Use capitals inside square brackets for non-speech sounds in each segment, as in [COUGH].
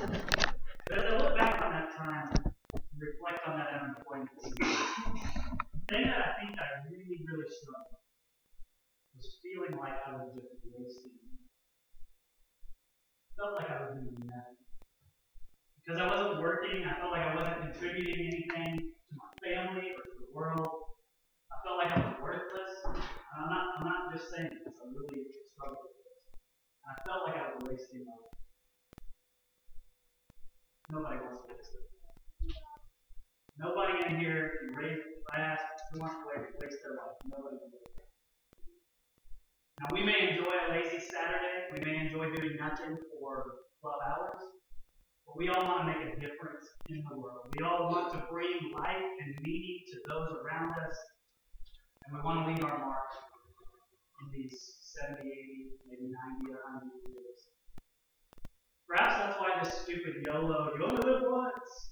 But as I look back on that time, and reflect on that unemployment. Thing that I really, really struggled was feeling like I was just wasting. Felt like I was doing nothing. Because I wasn't working, I felt like I wasn't contributing anything to my family or to the world. I felt like I was worthless. And I'm not, I'm not just saying this, I really struggled with this. And I felt like I was wasting my life. Nobody wants to waste their life. Nobody in here can raise fast, who wants to waste, waste their life. Nobody can do it. Now, we may enjoy a lazy Saturday, we may enjoy doing nothing for 12 hours, but we all want to make a difference in the world. We all want to bring life and meaning to those around us, and we want to leave our mark in these 70, 80, maybe 90, or 100 years. Perhaps that's why this stupid YOLO, you only live once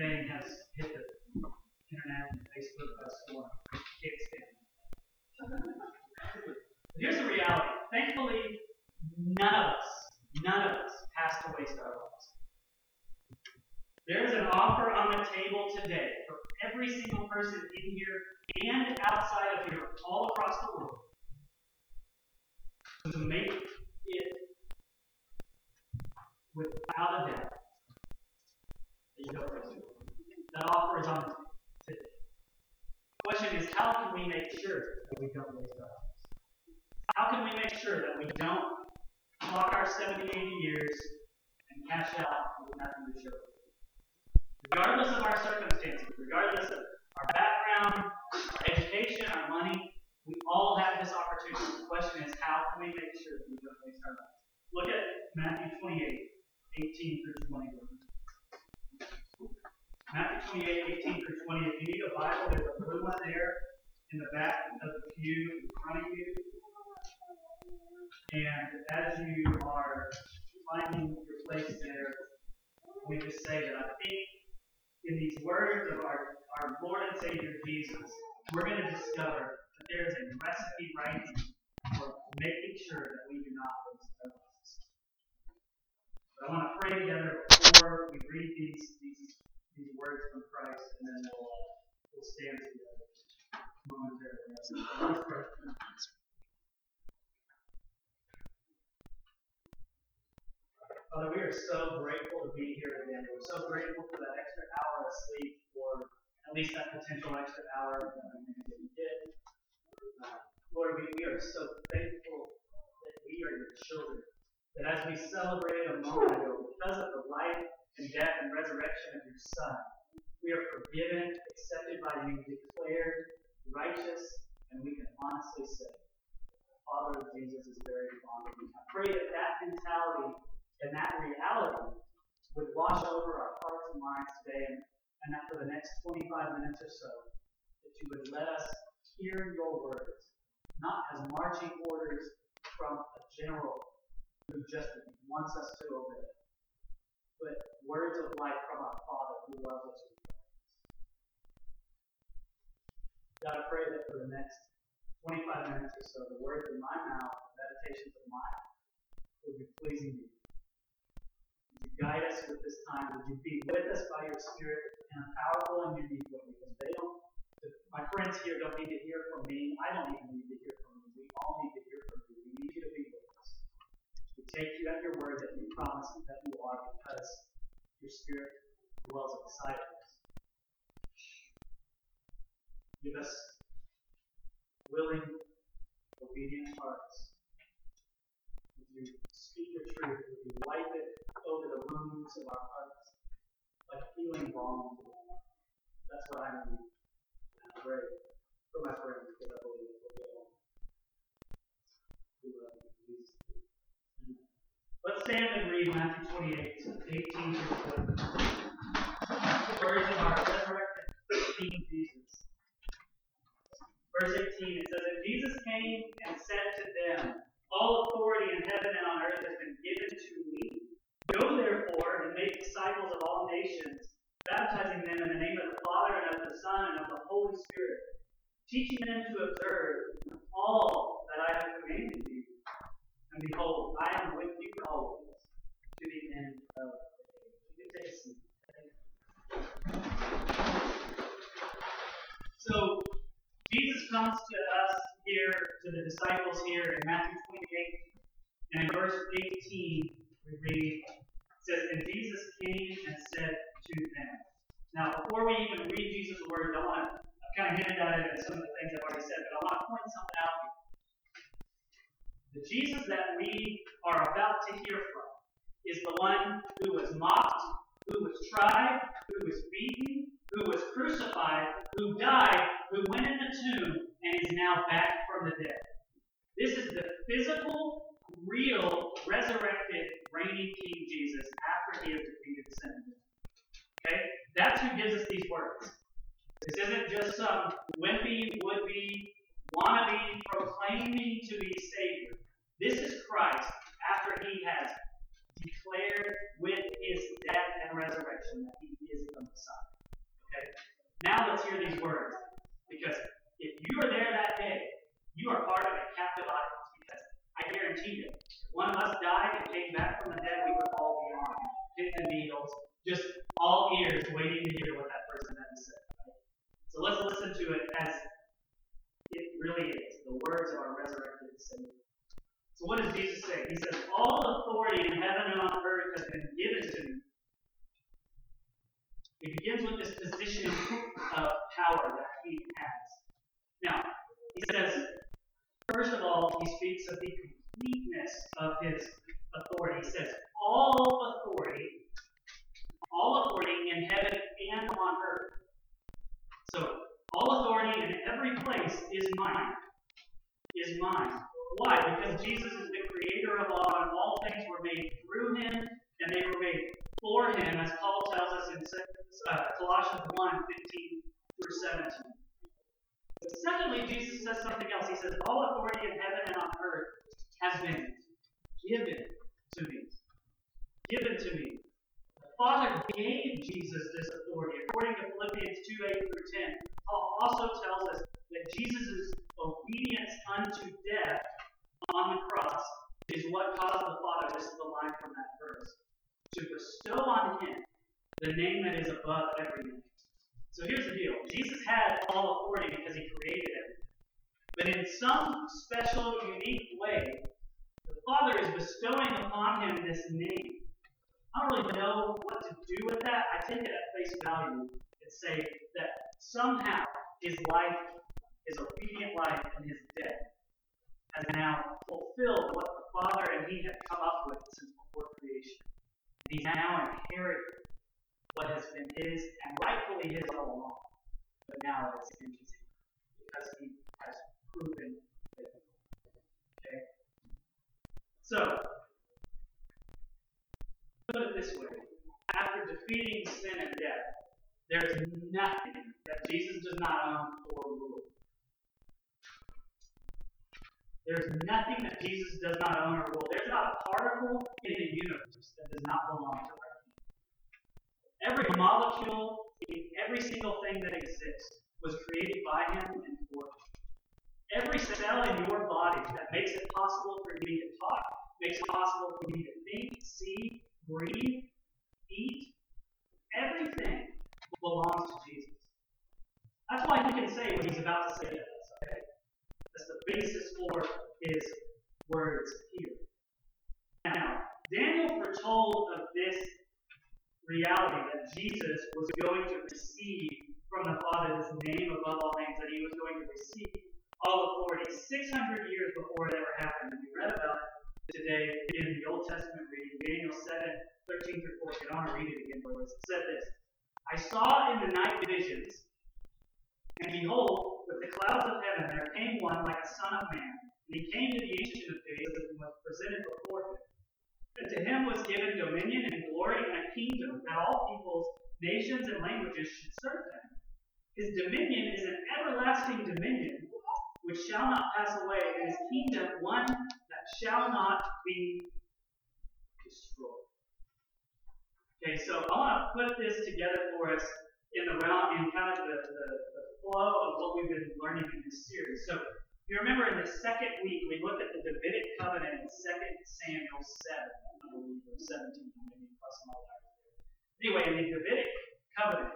thing has hit the internet and Facebook by storm. Can't stand it. Here's the reality. Thankfully, none of us, none of us has to waste our lives. There is an offer on the table today for every single person in here and outside of here, all across the world, to make it without a doubt that you don't waste your life. That offer is on the table today. The question is, how can we make sure that we don't waste our lives? How can we make sure that we don't clock our 70, 80 years and cash out with nothing to show? Regardless of our circumstances, regardless of our background, our education, our money, we all have this opportunity. The question is, how can we make sure that we don't waste our lives? Look at Matthew 28, 18 through 21. Matthew 28, 18 through 20. If you need a Bible, there's a blue one there in the back of the pew in front of you. And as you are finding your place there, we just say that I think in these words of our, our Lord and Savior Jesus, we're going to discover that there is a recipe right for making sure that we do not our lives. But I want to pray together before we read these, these, these words from Christ, and then we'll, uh, we'll stand together momentarily. Let's pray. Father, we are so grateful to be here again. We're so grateful for that extra hour of sleep, or at least that potential extra hour that we did. Uh, Lord, we, we are so thankful that we are your children. That as we celebrated a moment ago, because of the life and death and resurrection of your Son, we are forgiven, accepted by you, declared righteous, and we can honestly say, Father of Jesus is very fond of you. I pray that that mentality and that reality would wash over our hearts and minds today, and, and that for the next 25 minutes or so, that you would let us hear your words, not as marching orders from a general who just wants us to obey, but words of life from our Father who loves us. God, I pray that for the next 25 minutes or so, the words in my mouth, the meditations of my heart, will be pleasing to you. You guide us with this time? Would you be with us by your Spirit in a powerful and unique way? Because they don't, my friends here don't need to hear from me. I don't even need to hear from you. We all need to hear from you. We need you to be with us. We take you at your word that you promise that you are because your Spirit dwells inside of us. Give us willing, obedient hearts. Would you speak your truth? Would you wipe it over the wounds of our hearts like healing balm? That's what I need. And I pray for my friends because I believe it will get on. We love you. Jesus. Let's stand and read Matthew 28, 18 through 20. The words of our resurrected King Jesus. Verse 18, it says, And Jesus came and said to them, All authority in heaven and on earth has been given to me. Go therefore and make disciples of all nations, baptizing them in the name of the Father and of the Son and of the Holy Spirit, teaching them to observe all that I have commanded you. And behold, I am with you always to the end of the age. So Jesus comes to us here, to the disciples here in Matthew 28 and in verse 18 we read, it says, And Jesus came and said to them. Now, before we even read Jesus' words, I want to kind of hinted at it in some of the things I've already said, but I want to point something out. The Jesus that we are about to hear from is the one who was mocked, who was tried, who was beaten, who was crucified, who died, who went in the tomb, and is now back from the dead. This is the physical, real, resurrected, reigning King Jesus after he has defeated sin. Okay? That's who gives us these words. This isn't just some wimpy, would be, wannabe, proclaiming to be Savior. This is Christ after he has declared with his death and resurrection that he is the Messiah. Okay? Now let's hear these words. Because if you are there that day, you are part of a captive audience. Because I guarantee you, one of us died and came back from the dead, we would all be on pins and needles, just all ears waiting to hear what that person had to say. So let's listen to it as it really is the words of our resurrected Savior. So what does Jesus say? He says, All authority in heaven and on earth has been given to me. He begins with this position of power that he has. Now, he says, first of all, he speaks of the completeness of his authority. He says, all authority, all authority in heaven and on earth. So, all authority in every place is mine. Is mine. Why? Because Jesus is the creator of all, and all things were made through him, and they were made for him, as Paul tells us in uh, Colossians 1 15 through 17. But secondly, Jesus says something else. He says, All authority in heaven and on earth has been given to me. Given to me. The Father gave Jesus this authority. According to Philippians 2 8 through 10, Paul also tells us that Jesus' obedience unto death on the cross is what caused the Father, this is the line from that verse, to bestow on him the name that is above every name. So here's the deal Jesus had all authority because he created everything. But in some special, unique way, the Father is bestowing upon him this name. I don't really know what to do with that. I take it at face value and say that somehow his life, his obedient life, and his death has now fulfilled what the Father and he had come up with since before creation. He's now inherited what has been his and rightfully his all along. But now it's in his because he proven. Okay? So, put it this way. After defeating sin and death, there is nothing that Jesus does not own or rule. There's nothing that Jesus does not own or rule. There's not a particle in the universe that does not belong to our King. Every molecule in every single thing that exists was created by Him and for Him. Every cell in your body that makes it possible for me to talk, makes it possible for me to think, see, breathe, eat, everything belongs to Jesus. That's why he can say what he's about to say to us, okay? That's the basis for his words here. Now, Daniel foretold of this reality that Jesus was going to receive from the Father this name above all names, that he was going to receive all authority 600 years before it ever happened. And we read about it today in the Old Testament reading, Daniel 7, 13 through 14. I want to read it again for us. It said this I saw in the night visions, and behold, with the clouds of heaven there came one like a son of man. And he came to the Ancient of Days and was presented before him. And to him was given dominion and glory and a kingdom that all peoples, nations, and languages should serve him. His dominion is an everlasting dominion which shall not pass away, and his kingdom one that shall not be destroyed. Okay, so I want to put this together for us in the realm, in kind of the, the, the flow of what we've been learning in this series. So you remember in the second week we looked at the Davidic covenant in 2 Samuel 7, I believe, or 17, maybe plus that. Anyway, in the Davidic covenant,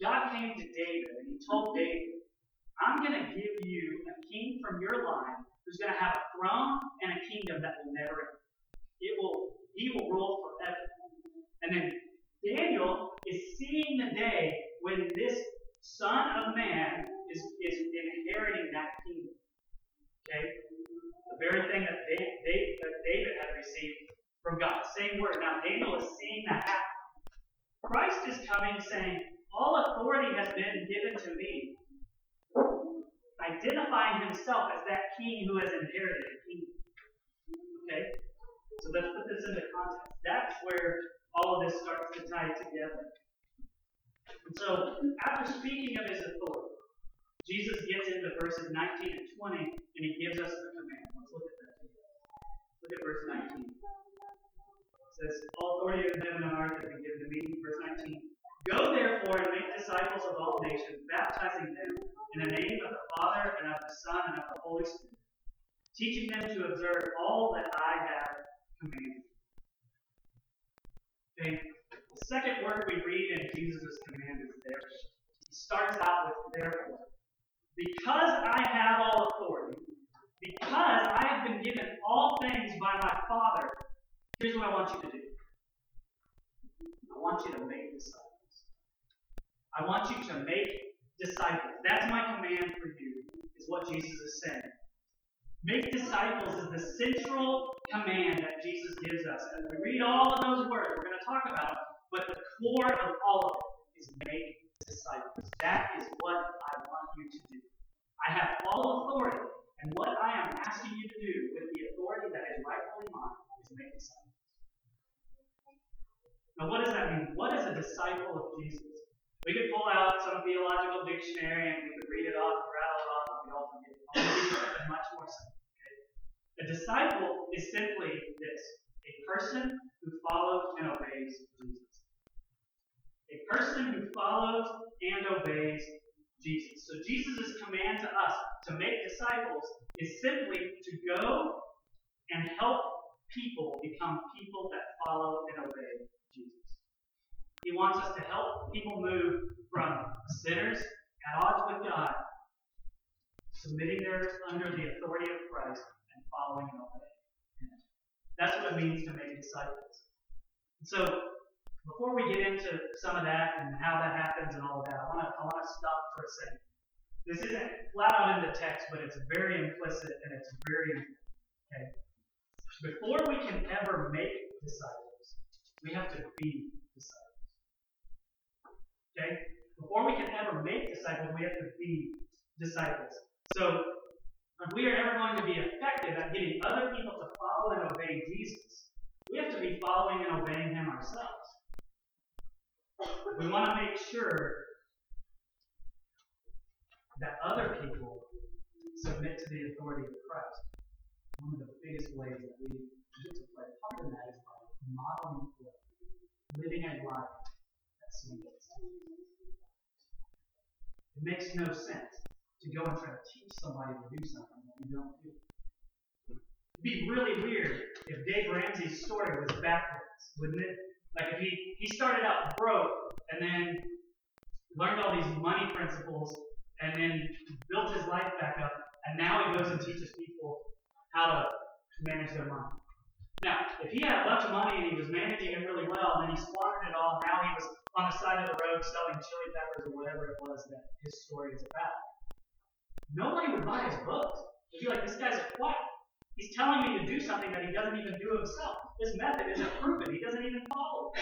God came to David and he told David, I'm going to give you a king from your line who's going to have a throne and a kingdom that will never end. It will, he will rule forever. And then Daniel is seeing the day when this Son of Man is, is inheriting that kingdom. Okay? The very thing that David, that David had received from God. Same word. Now Daniel is seeing that happen. Christ is coming saying, All authority has been given to me. Identifying himself as that king who has inherited the kingdom. Okay? So let's put this into context. That's where all of this starts to tie together. And so, after speaking of his authority, Jesus gets into verses 19 and 20, and he gives us a command. Let's look at that. Look at verse 19. It says, All authority in heaven and earth has been given to me. Verse 19. Go therefore and make disciples of all nations, baptizing them in the name of the Father and of the Son and of the Holy Spirit, teaching them to observe all that I have commanded. Okay. The second word we read in Jesus' command is therefore. He starts out with therefore. Because I have all authority, because I have been given all things by my Father, here's what I want you to do. I want you to make disciples. I want you to make disciples. That's my command for you, is what Jesus is saying. Make disciples is the central command that Jesus gives us. And we read all of those words, we're going to talk about but the core of all of it is make disciples. That is what I want you to do. I have all authority, and what I am asking you to do with the authority that is rightfully mine is make disciples. Now, what does that mean? What is a disciple of Jesus? We could pull out some theological dictionary and we could read it off, rattle it off, and we all forget. I'll give much more simple. Okay? A disciple is simply this a person who follows and obeys Jesus. A person who follows and obeys Jesus. So Jesus' command to us to make disciples is simply to go and help people become people that follow and obey Jesus. He wants us to help people move from sinners at odds with God, submitting their under the authority of Christ and following and obeying. That's what it means to make disciples. so before we get into some of that and how that happens and all of that, I want to I want to stop for a second. This isn't flat out in the text, but it's very implicit and it's very okay. Before we can ever make disciples, we have to be disciples. Okay? Before we can ever make disciples, we have to be disciples. So, if we are ever going to be effective at getting other people to follow and obey Jesus, we have to be following and obeying Him ourselves. We want to make sure that other people submit to the authority of Christ. One of the biggest ways that we get to play a part in that is by modeling for living a life that submits. It makes no sense to go and try to teach somebody to do something that you don't do. It'd be really weird if Dave Ramsey's story was backwards, wouldn't it? Like if he, he started out broke and then learned all these money principles and then built his life back up, and now he goes and teaches people how to manage their money. Now, if he had a bunch of money and he was managing it really well, and then he squandered it all, now he was on the side of the road selling chili peppers or whatever it was that his story is about. Nobody would buy his books. They'd be like, this guy's a quack. He's telling me to do something that he doesn't even do himself. This method isn't proven. He doesn't even follow it.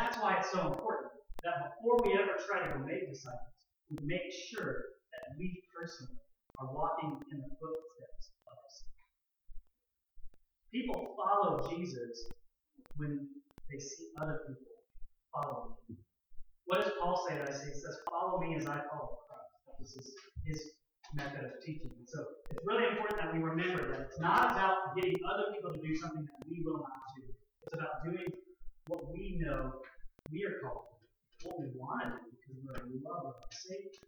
That's why it's so important that before we ever try to make disciples, we make sure that we personally are walking in the footsteps of us. People follow Jesus when they see other people following him. What does Paul say that I say? He says, Follow me as I follow Christ. That was his, method of teaching. And so it's really important that we remember that it's not about getting other people to do something that we will not do. It's about doing what we know we are called to, what we want to do because we're in love with our Savior,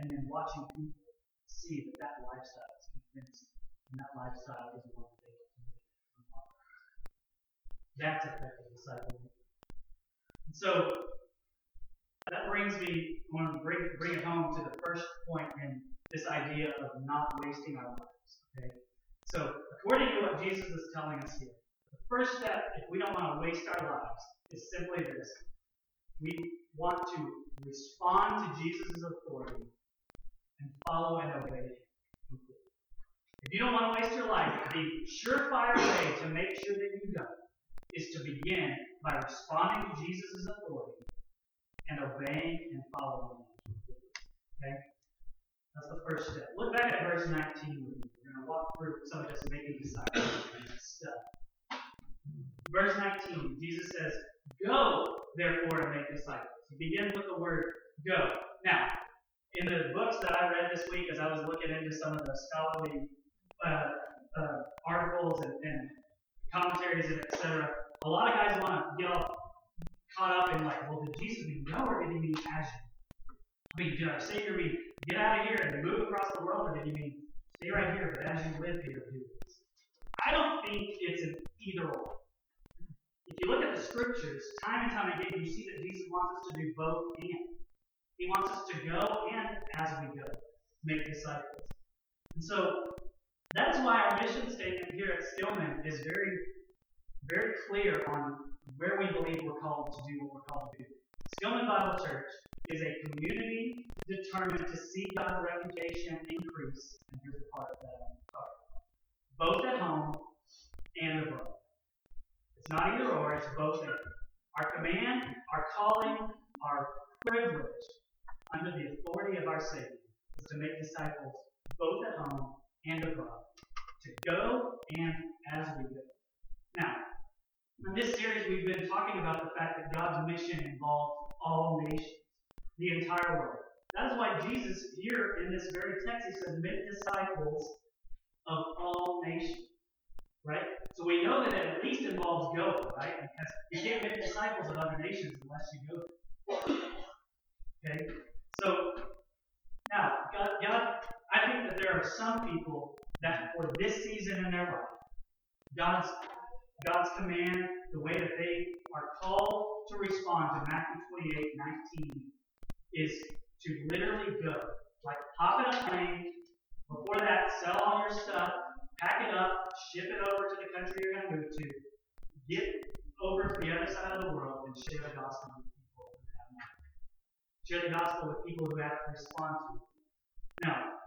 and then watching people see that that lifestyle is convincing, and that lifestyle is one that they can That's effective discipleship. And so that brings me, I want to bring, bring it home to the first point in this idea of not wasting our lives. Okay? So, according to what Jesus is telling us here, the first step, if we don't want to waste our lives, is simply this. We want to respond to Jesus' authority and follow and obey him. If you don't want to waste your life, the surefire way to make sure that you don't is to begin by responding to Jesus' authority and obeying and following him. Okay? That's the first step. Look back at verse 19 with me. We're going to walk through some of this making disciples stuff. Verse 19, Jesus says, Go, therefore, and make disciples. He begins with the word go. Now, in the books that I read this week, as I was looking into some of the scholarly uh, uh, articles and, and commentaries and etc., a lot of guys want to get caught up in like, well, did Jesus mean go or did he mean as you? I mean, did our Savior mean get out of here and move across the world, or did he mean stay right here, but as you live here, do this? I don't think it's an either or. If you look at the scriptures, time and time again, you see that Jesus wants us to do both and. He wants us to go and as we go, make disciples. And so that's why our mission statement here at Skillman is very, very clear on where we believe we're called to do what we're called to do. Skillman Bible Church is a community determined to see God's reputation increase. And here's the part of that I'm Both at home and abroad. It's not either or, it's both and. Our command, our calling, our privilege under the authority of our Savior is to make disciples both at home and abroad, to go and as we go. Now, in this series, we've been talking about the fact that God's mission involves all nations, the entire world. That is why Jesus, here in this very text, he says, make disciples of all nations. Right? So we know that it at least involves go, right? Because you can't make disciples of other nations unless you go Okay? So, now, God, God, I think that there are some people that for this season in their life, God's God's command, the way that they are called to respond to Matthew 28, 19, is to literally go. Like hop in a plane, before that, sell all your stuff, pack it up, ship it over to the country you're going to move to, get over to the other side of the world, and share the gospel with people who have. Share the gospel with people who have to respond to. Now,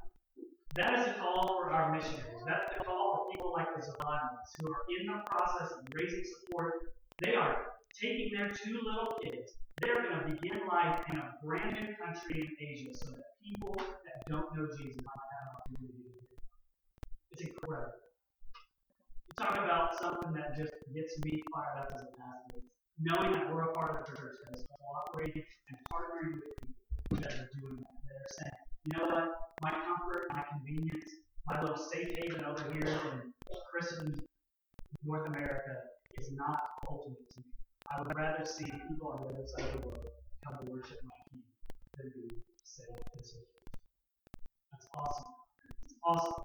that is a call for our missionaries. That's the call for people like the Zavadis who are in the process of raising support. They are taking their two little kids. They're going to begin life in a brand new country in Asia so that people that don't know Jesus might have an opportunity to do it. It's incredible. You talk about something that just gets me fired up as a pastor. Knowing that we're a part of a church that is cooperating and partnering with people that are doing that. That are saying, you know what? My comfort, my convenience, my little safe haven over here in Christian North America is not ultimate to me. I would rather see people on the other side of the world come to worship my King than be saved this That's awesome. It's awesome.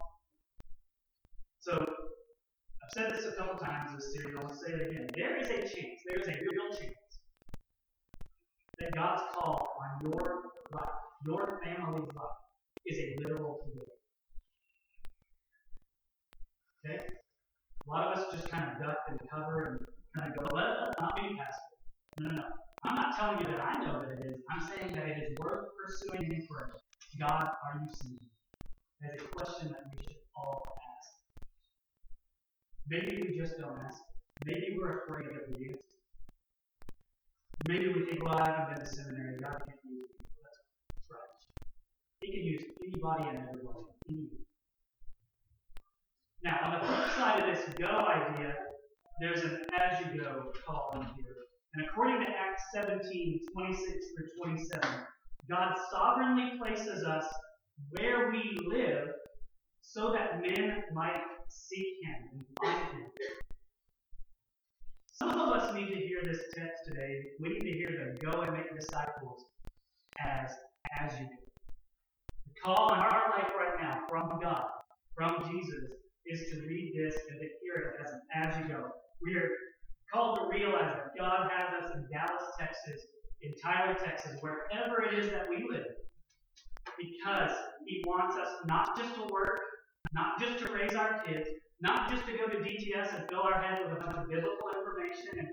So, I've said this a couple times in this series. I'll say it again. There is a chance, there is a real chance that God's call on your life your family's life is a literal today. Okay? A lot of us just kind of duck and cover and kind of go, let us not be pastor. No, no, no. I'm not telling you that I know that it is. I'm saying that it is worth pursuing in prayer. God, are you seeing? That is a question that we should all ask. Maybe we just don't ask. Maybe we're afraid of the answer. Maybe we think, well, I haven't been to seminary. God can't use. He can use anybody and everybody. Now, on the flip side of this go idea, there's an as you go call in here. And according to Acts 17, 26 through 27, God sovereignly places us where we live so that men might seek Him and find Him. Some of us need to hear this text today. We need to hear the go and make disciples as as you go call in our life right now from God, from Jesus, is to read this and to hear it as, as you go. We are called to realize that God has us in Dallas, Texas, in Tyler, Texas, wherever it is that we live. because He wants us not just to work, not just to raise our kids, not just to go to DTS and fill our head with a bunch of biblical information and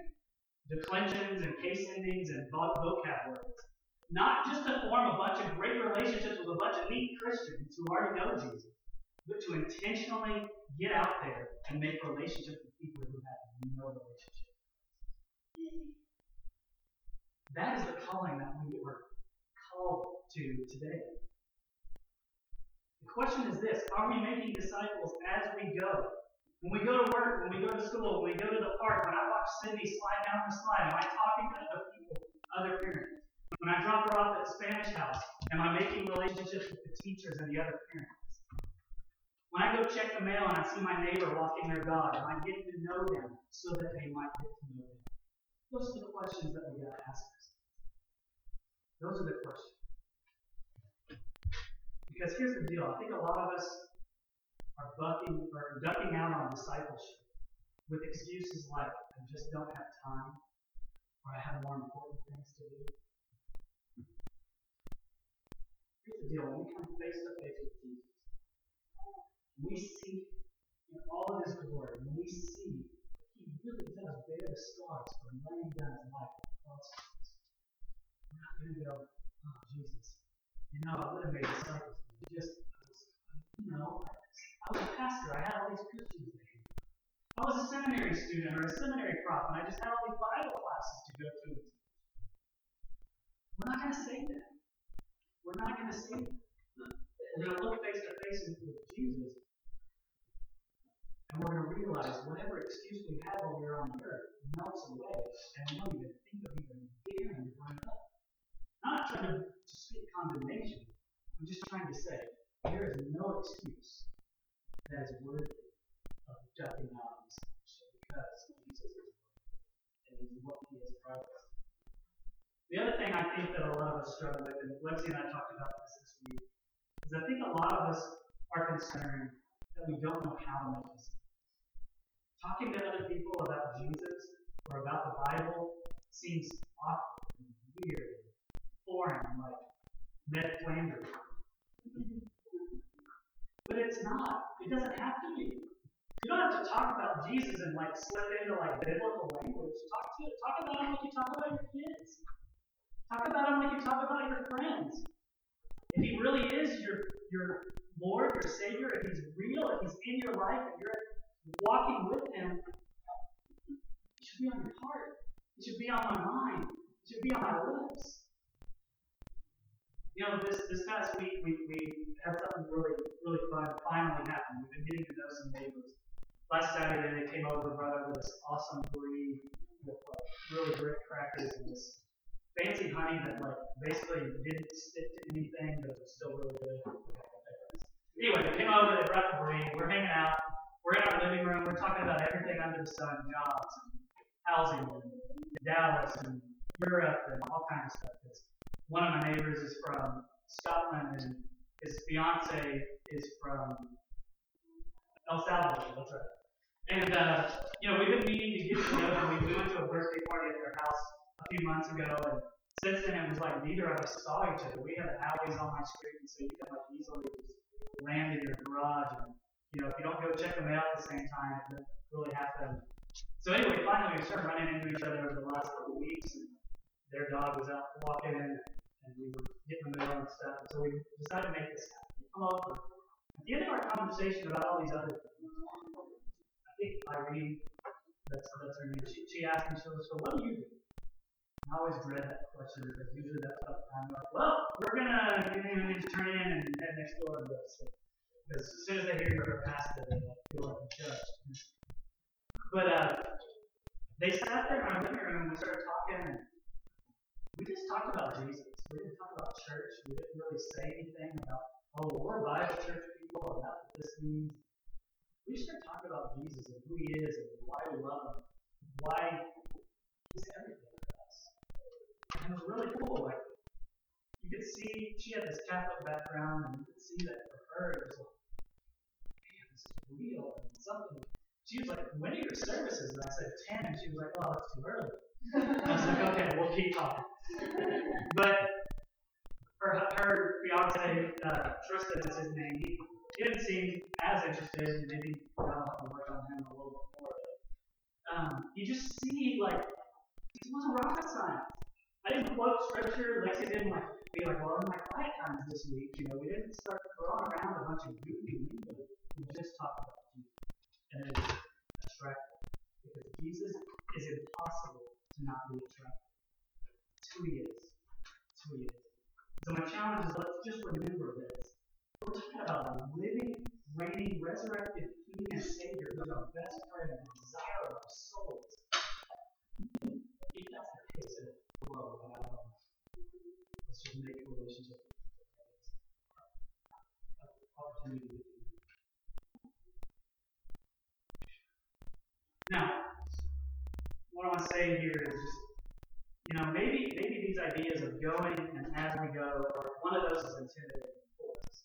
declensions and case endings and vocab words. Not just to form a bunch of great relationships with a bunch of neat Christians who already know Jesus, but to intentionally get out there and make relationships with people who have no relationship. That is the calling that we were called to today. The question is this Are we making disciples as we go? When we go to work, when we go to school, when we go to the park, when I watch Cindy slide down the slide, am I talking to other people, other parents? When I drop her off at Spanish house, am I making relationships with the teachers and the other parents? When I go check the mail and I see my neighbor walking their dog, am I getting to know them so that they might get to know me? Those are the questions that we got to ask ourselves. Those are the questions. Because here's the deal. I think a lot of us are bucking or ducking out on discipleship with excuses like I just don't have time or I have more important things to do. Here's the deal. When we come face to face with Jesus, we see in all of his glory, when we see he really does bear the scars for laying down his life on the cross. We're not going to go, oh, Jesus, you know, I would have made disciples. You just, you know, I was a pastor. I had all these Christians there. I was a seminary student or a seminary prof, and I just had all these Bible classes to go to. We're not going to say that. We're not going to see that. We're going to look face to face with Jesus, and we're going to realize whatever excuse we we were on the earth melts away, and we don't even think of even daring to bring it up. Not trying to, speak condemnation. I'm just trying to say there is no excuse that is worthy of jumping out because Jesus is and what he has us. The other thing I think that a lot of us struggle with, and Lexi and I talked about this this week, is I think a lot of us are concerned that we don't know how to make this. Talking to other people about Jesus or about the Bible seems awkward and weird and foreign, like Ned Flanders. [LAUGHS] But it's not. It doesn't have to be. You don't have to talk about Jesus and like slip into like biblical language. Talk to talk about him like you talk about your kids. Talk about him like you talk about your friends. If he really is your your Lord, your Savior, if he's real, if he's in your life, if you're walking with him, it should be on your heart. It should be on my mind. It should be on my lips. You know, this this past week we, we had something really really fun finally happen. We've been getting to know some neighbors. Last Saturday they came over and brought over this awesome brie with like really great crackers and this fancy honey that like basically didn't stick to anything but it was still really good. Anyway, they came over, they brought the brie, we're hanging out, we're in our living room, we're talking about everything under the sun, jobs and housing and Dallas and Europe and all kinds of stuff. It's one of my neighbors is from Scotland, and his fiance is from El Salvador. That's right. And uh, you know, we've been meeting to get together. We, we went to a birthday party at their house a few months ago, and since then it was like neither of us saw each other. We have alleys on my street, and so you can like easily just land in your garage. And you know, if you don't go check them out at the same time, it doesn't really happen. So anyway, finally we started running into each other over the last couple of weeks. And, their dog was out walking and, and we were getting the mail and stuff. And so we decided to make this happen. Come over. At the end of our conversation about all these other things, I think Irene, that's, that's her name, she, she asked me, she goes, so what do you do? I always dread that question because usually that's what I'm like, well, we're to, you need to turn in and head next door and go sleep. Because as soon as they hear you're a pastor, they feel like a judge. But uh, they sat there in our living room and we started talking. And we just talked about Jesus. We didn't talk about church. We didn't really say anything about, oh, we're Bible church people and that's what this means. We just started talking about Jesus and who he is and why we love him, why he's everything it was really cool. Like, you could see she had this Catholic background, and you could see that for her, it was like, man, this is real and something. She was like, when are your services? And I said, 10. And she was like, oh, that's too early. I was like, okay, we'll keep talking. But her, her fiance, uh, Tristan is his name. He, he didn't seem as interested. Maybe God will have to work on him a little bit more. But, um, you just see, like, this wasn't rocket science. I didn't quote scripture. like Lexi didn't like be like, well, in my quiet times this week, you know, we didn't start throwing around a bunch of goofy lingo. We just talked about Jesus. And it is attractive. Because Jesus is impossible to not be attractive. It's who he is. It's who he is. So my challenge is let's just remember this. We're talking about a living, reigning, resurrected King and Savior who's our best friend and desire of our souls. If that's the case, wow. Um, let's just make a relationship uh, opportunity to do. Now, what I want to say here is just, you know, maybe maybe these ideas of going and as we go, or one of those is intimidating for us.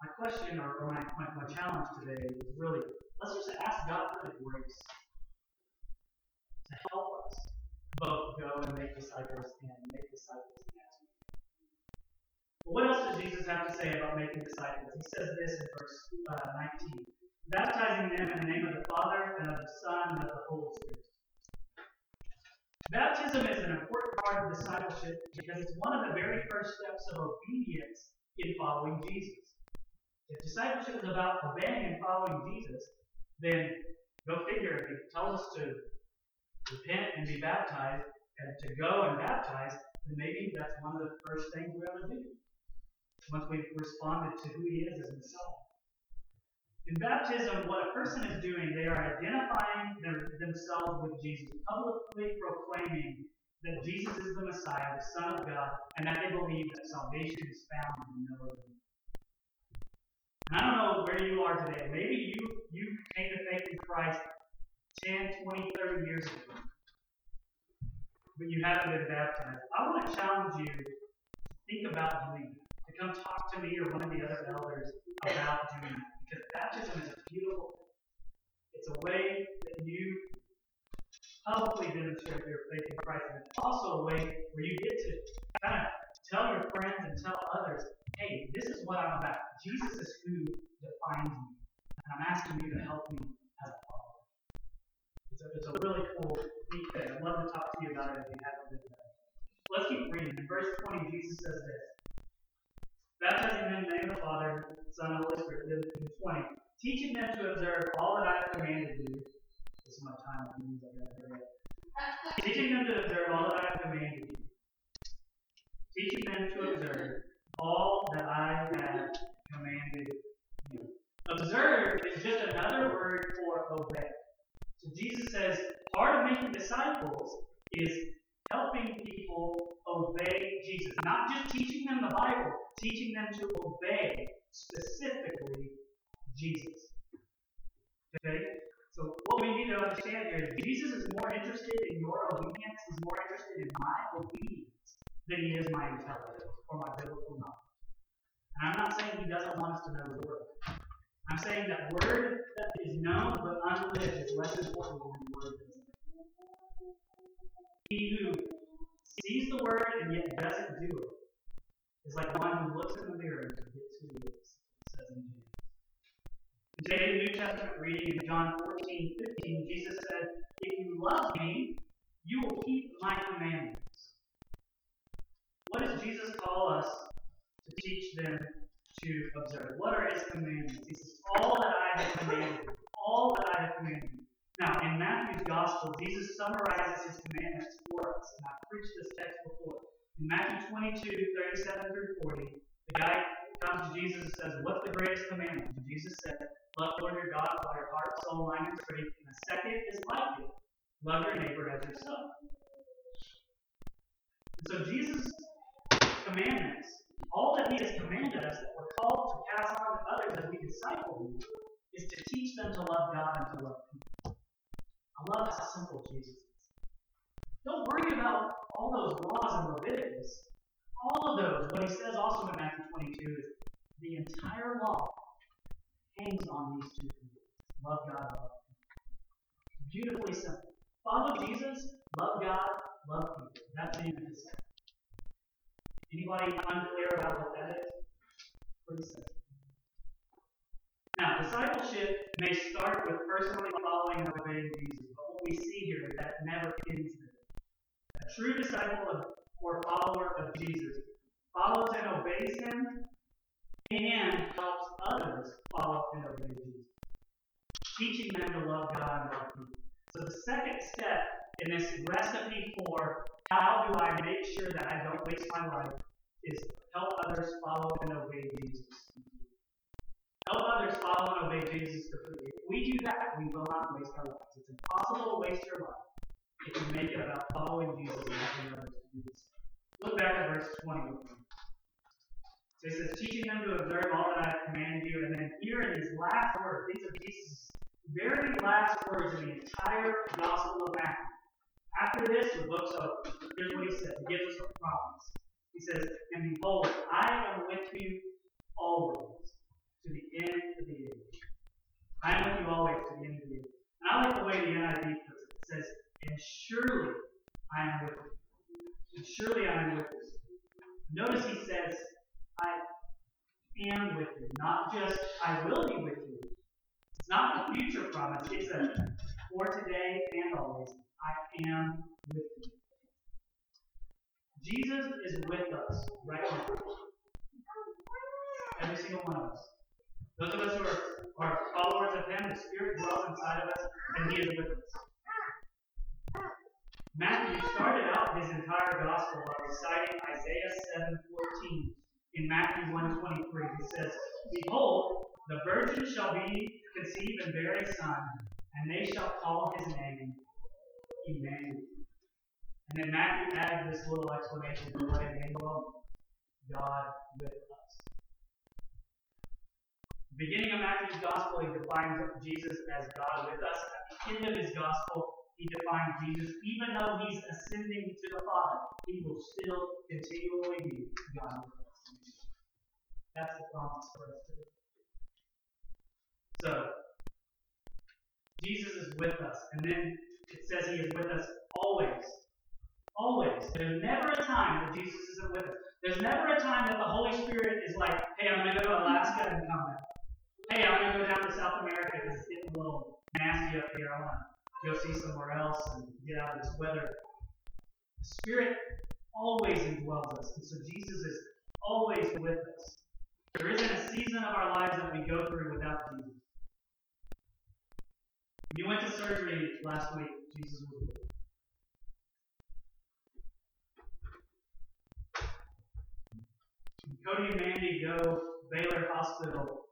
My question or, or my, my, my challenge today is really let's just ask God for the grace to help us both go and make disciples and make disciples we But what else does Jesus have to say about making disciples? He says this in verse uh, 19 baptizing them in the name of the Father and of the Son and of the Holy Spirit. Baptism is an important part of discipleship because it's one of the very first steps of obedience in following Jesus. If discipleship is about obeying and following Jesus, then go figure, he tells us to repent and be baptized and to go and baptize, then maybe that's one of the first things we ought to do. Once we've responded to who he is as Messiah. In baptism, what a person is doing, they are identifying them, themselves with Jesus, publicly proclaiming that Jesus is the Messiah, the Son of God, and that they believe that salvation is found in no other. And I don't know where you are today. Maybe you, you came to faith in Christ 10, 20, 30 years ago. But you haven't been baptized. I want to challenge you to think about doing that. To come talk to me or one of the other elders about doing that. Because baptism is a beautiful It's a way that you publicly demonstrate your faith in Christ. And it's also a way where you get to kind of tell your friends and tell others, hey, this is what I'm about. Jesus is who defines me. And I'm asking you to help me. It's a, it's a really cool, neat thing. I'd love to talk to you about it if you haven't been there. Let's keep reading. In verse 20, Jesus says this baptizing them in the name of the Father, Son, and Holy Spirit. Then 20, teaching them to observe all that I have commanded you. This is my time. I means I got Teaching them to observe all that I have commanded you. Teaching them to observe all that I have commanded you. Observe is just another word for obey. So Jesus says part of making disciples is helping people obey Jesus. Not just teaching them the Bible, teaching them to obey specifically Jesus. Okay? So what we need to understand here is Jesus is more interested in your obedience, is more interested in my obedience than he is my intelligence or my biblical knowledge. And I'm not saying he doesn't want us to know the word. I'm saying that word that is known but unlived is less important than word that is He who sees the word and yet doesn't do it is like one who looks in the mirror and forgets who he is, says in James. In the New Testament reading in John 14, 15, Jesus said, If you love me, you will keep my commandments. What does Jesus call us to teach them to observe? What are his commandments? He says, All that I have commanded. All that I have commanded. Now, in Matthew's Gospel, Jesus summarizes his commandments for us, and I've preached this text before. In Matthew 22, 37 through 40, the guy comes to Jesus and says, What's the greatest commandment? And Jesus said, Love the Lord your God with all your heart, soul, mind, and strength. And the second is like it love your neighbor as yourself. And so Jesus' commandments, all that he has commanded us that we're called to pass on to others as we disciple them, is to teach them to love God and to love people. I love how simple Jesus is. Don't worry about all those laws in Leviticus. All of those. What he says also in Matthew 22 is the entire law hangs on these two things love God and love people. Beautifully simple. Follow Jesus, love God, love people. That's being a disciple. Anybody unclear about what that is? Pretty simple. Now, discipleship may start with personally following and obeying Jesus, but what we see here is that never ends there. A true disciple of, or follower of Jesus follows and obeys him and helps others follow and obey Jesus, teaching them to love God and love people. So the second step in this recipe for how do I make sure that I don't waste my life is help others follow and obey Jesus. Help others follow and obey Jesus completely. If we do that, we will not waste our lives. It's impossible to waste your life if you make it about following Jesus and helping others to do this. Look back at verse 20 So he says, teaching them to observe all that I have commanded you. And then here in these last words, these are Jesus' very last words in the entire Gospel of Matthew. After this, the book's over. Here's what he says. He gives us a promise. He says, And behold, I am with you always to the end of the age. I am with you always to the end of the age. And I like the way the NIV puts it. It says, And surely I am with you. And surely I am with you. Notice he says, I am with you. Not just I will be with you. It's not a future promise. It's a for today and always. I am with you. Jesus is with us right now. Every single one of us. Those of us who are, are followers of Him, the Spirit dwells inside of us, and He is with us. Matthew started out his entire gospel by reciting Isaiah 7:14 in Matthew 1:23. He says, "Behold, the virgin shall be conceived and bear a son, and they shall call his name Emmanuel." And then Matthew adds this little explanation for what Emmanuel, God with us beginning of Matthew's gospel, he defines Jesus as God with us. At the end of his gospel, he defines Jesus, even though he's ascending to the Father, he will still continually be God with us. That's the promise for us today. So, Jesus is with us, and then it says he is with us always. Always. There's never a time that Jesus isn't with us. There's never a time that the Holy Spirit is like, hey, I'm going to go to Alaska and come back hey, I'm going to go down to South America because it's getting a little nasty up here. I want to go see somewhere else and get out of this weather. The Spirit always indwells us. And so Jesus is always with us. There isn't a season of our lives that we go through without Jesus. When you went to surgery last week, Jesus was with you. Cody and Mandy go Baylor Hospital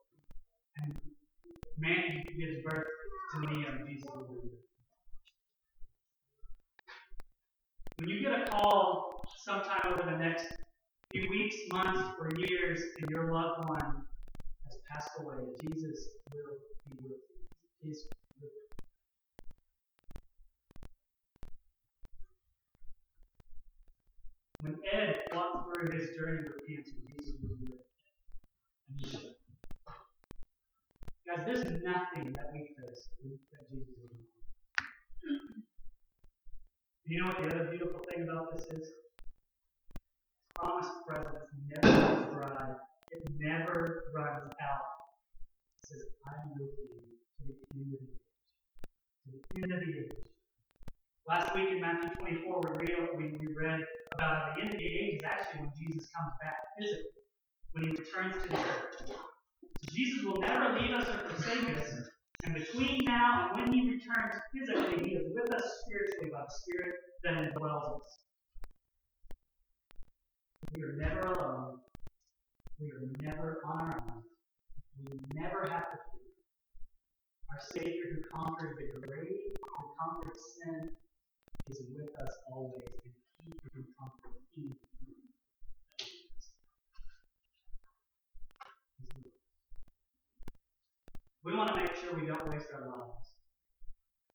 man gives birth to me and Jesus will be with you. When you get a call sometime over the next few weeks, months, or years, and your loved one has passed away, Jesus will be with you. Is with. When Ed walked through his journey with cancer, Jesus was with him. There's nothing that we face that Jesus is not. You know what the other beautiful thing about this is? Promised presence never runs dry. It never runs out. It says, I am with you to the end of the age. To the end of the age. Last week in Matthew 24, we read, we, we read about the end of the age is actually when Jesus comes back physically, when he returns to the earth. Jesus will never leave us or forsake us. And between now and when he returns physically, he is with us spiritually by the Spirit that indwells us. We are never alone. We are never on our own. We never have to fear. Our Savior who conquered the grave, who conquered sin, is with us always, and he can conquer evil. We want to make sure we don't waste our lives.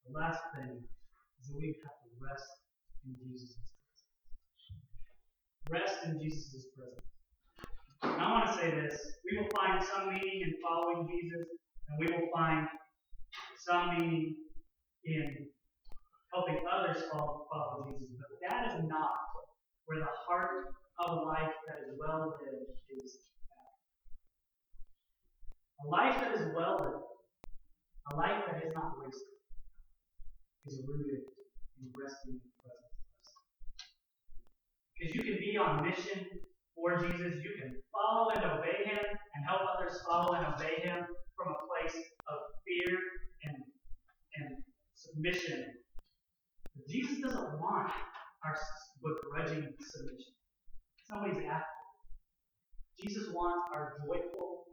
The last thing is that we have to rest in Jesus' presence. Rest in Jesus' presence. And I want to say this. We will find some meaning in following Jesus, and we will find some meaning in helping others follow, follow Jesus. But that is not where the heart of a life that is well lived is A life that is well lived, a life that is not wasted, is rooted in resting in the presence of us. Because you can be on mission for Jesus, you can follow and obey Him and help others follow and obey Him from a place of fear and, and submission. But Jesus doesn't want our begrudging submission. He's after. Jesus wants our joyful,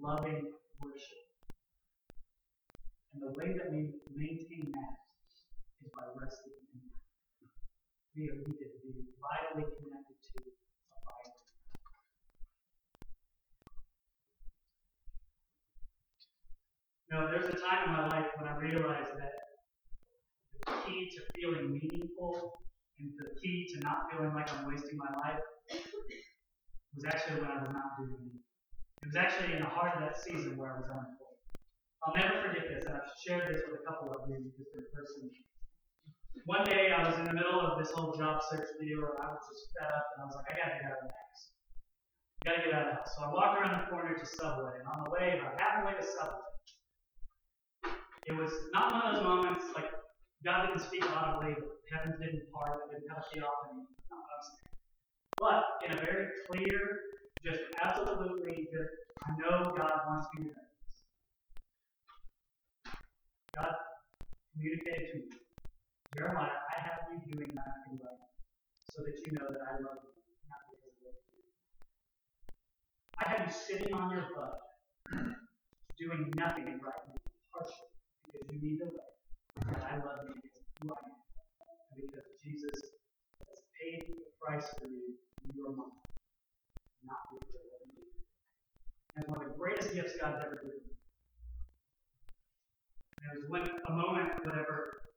loving worship. And the way that we maintain that is by resting in Him. We are needed to be vitally connected to a abiding. No, there's a time in my life when I realized that the key to feeling meaningful and the key to not feeling like I'm wasting my life was actually when I was not doing it. It was actually in the heart of that season where I was unemployed. I'll never forget this, and I've shared this with a couple of you just in person. One day I was in the middle of this whole job search deal, and I was just fed up, and I was like, I gotta get out of the house. Gotta get out of the house. So I walked around the corner to Subway, and on the way, about halfway to Subway, it was not one of those moments like God didn't speak audibly, heavens didn't part, I didn't touch the offering. Not what I'm saying. But in a very clear, just absolutely, just I know God wants me to know this. God communicated to me, Jeremiah, I have you doing nothing right, so that you know that I love you, not because of what you do. I have you sitting on your butt, [CLEARS THROAT] doing nothing right now, partially, because you need the way. And I love you because of who I am, and because Jesus has paid the price for you you are mine, not you. And one of the greatest gifts God's ever given it was when a moment, whatever,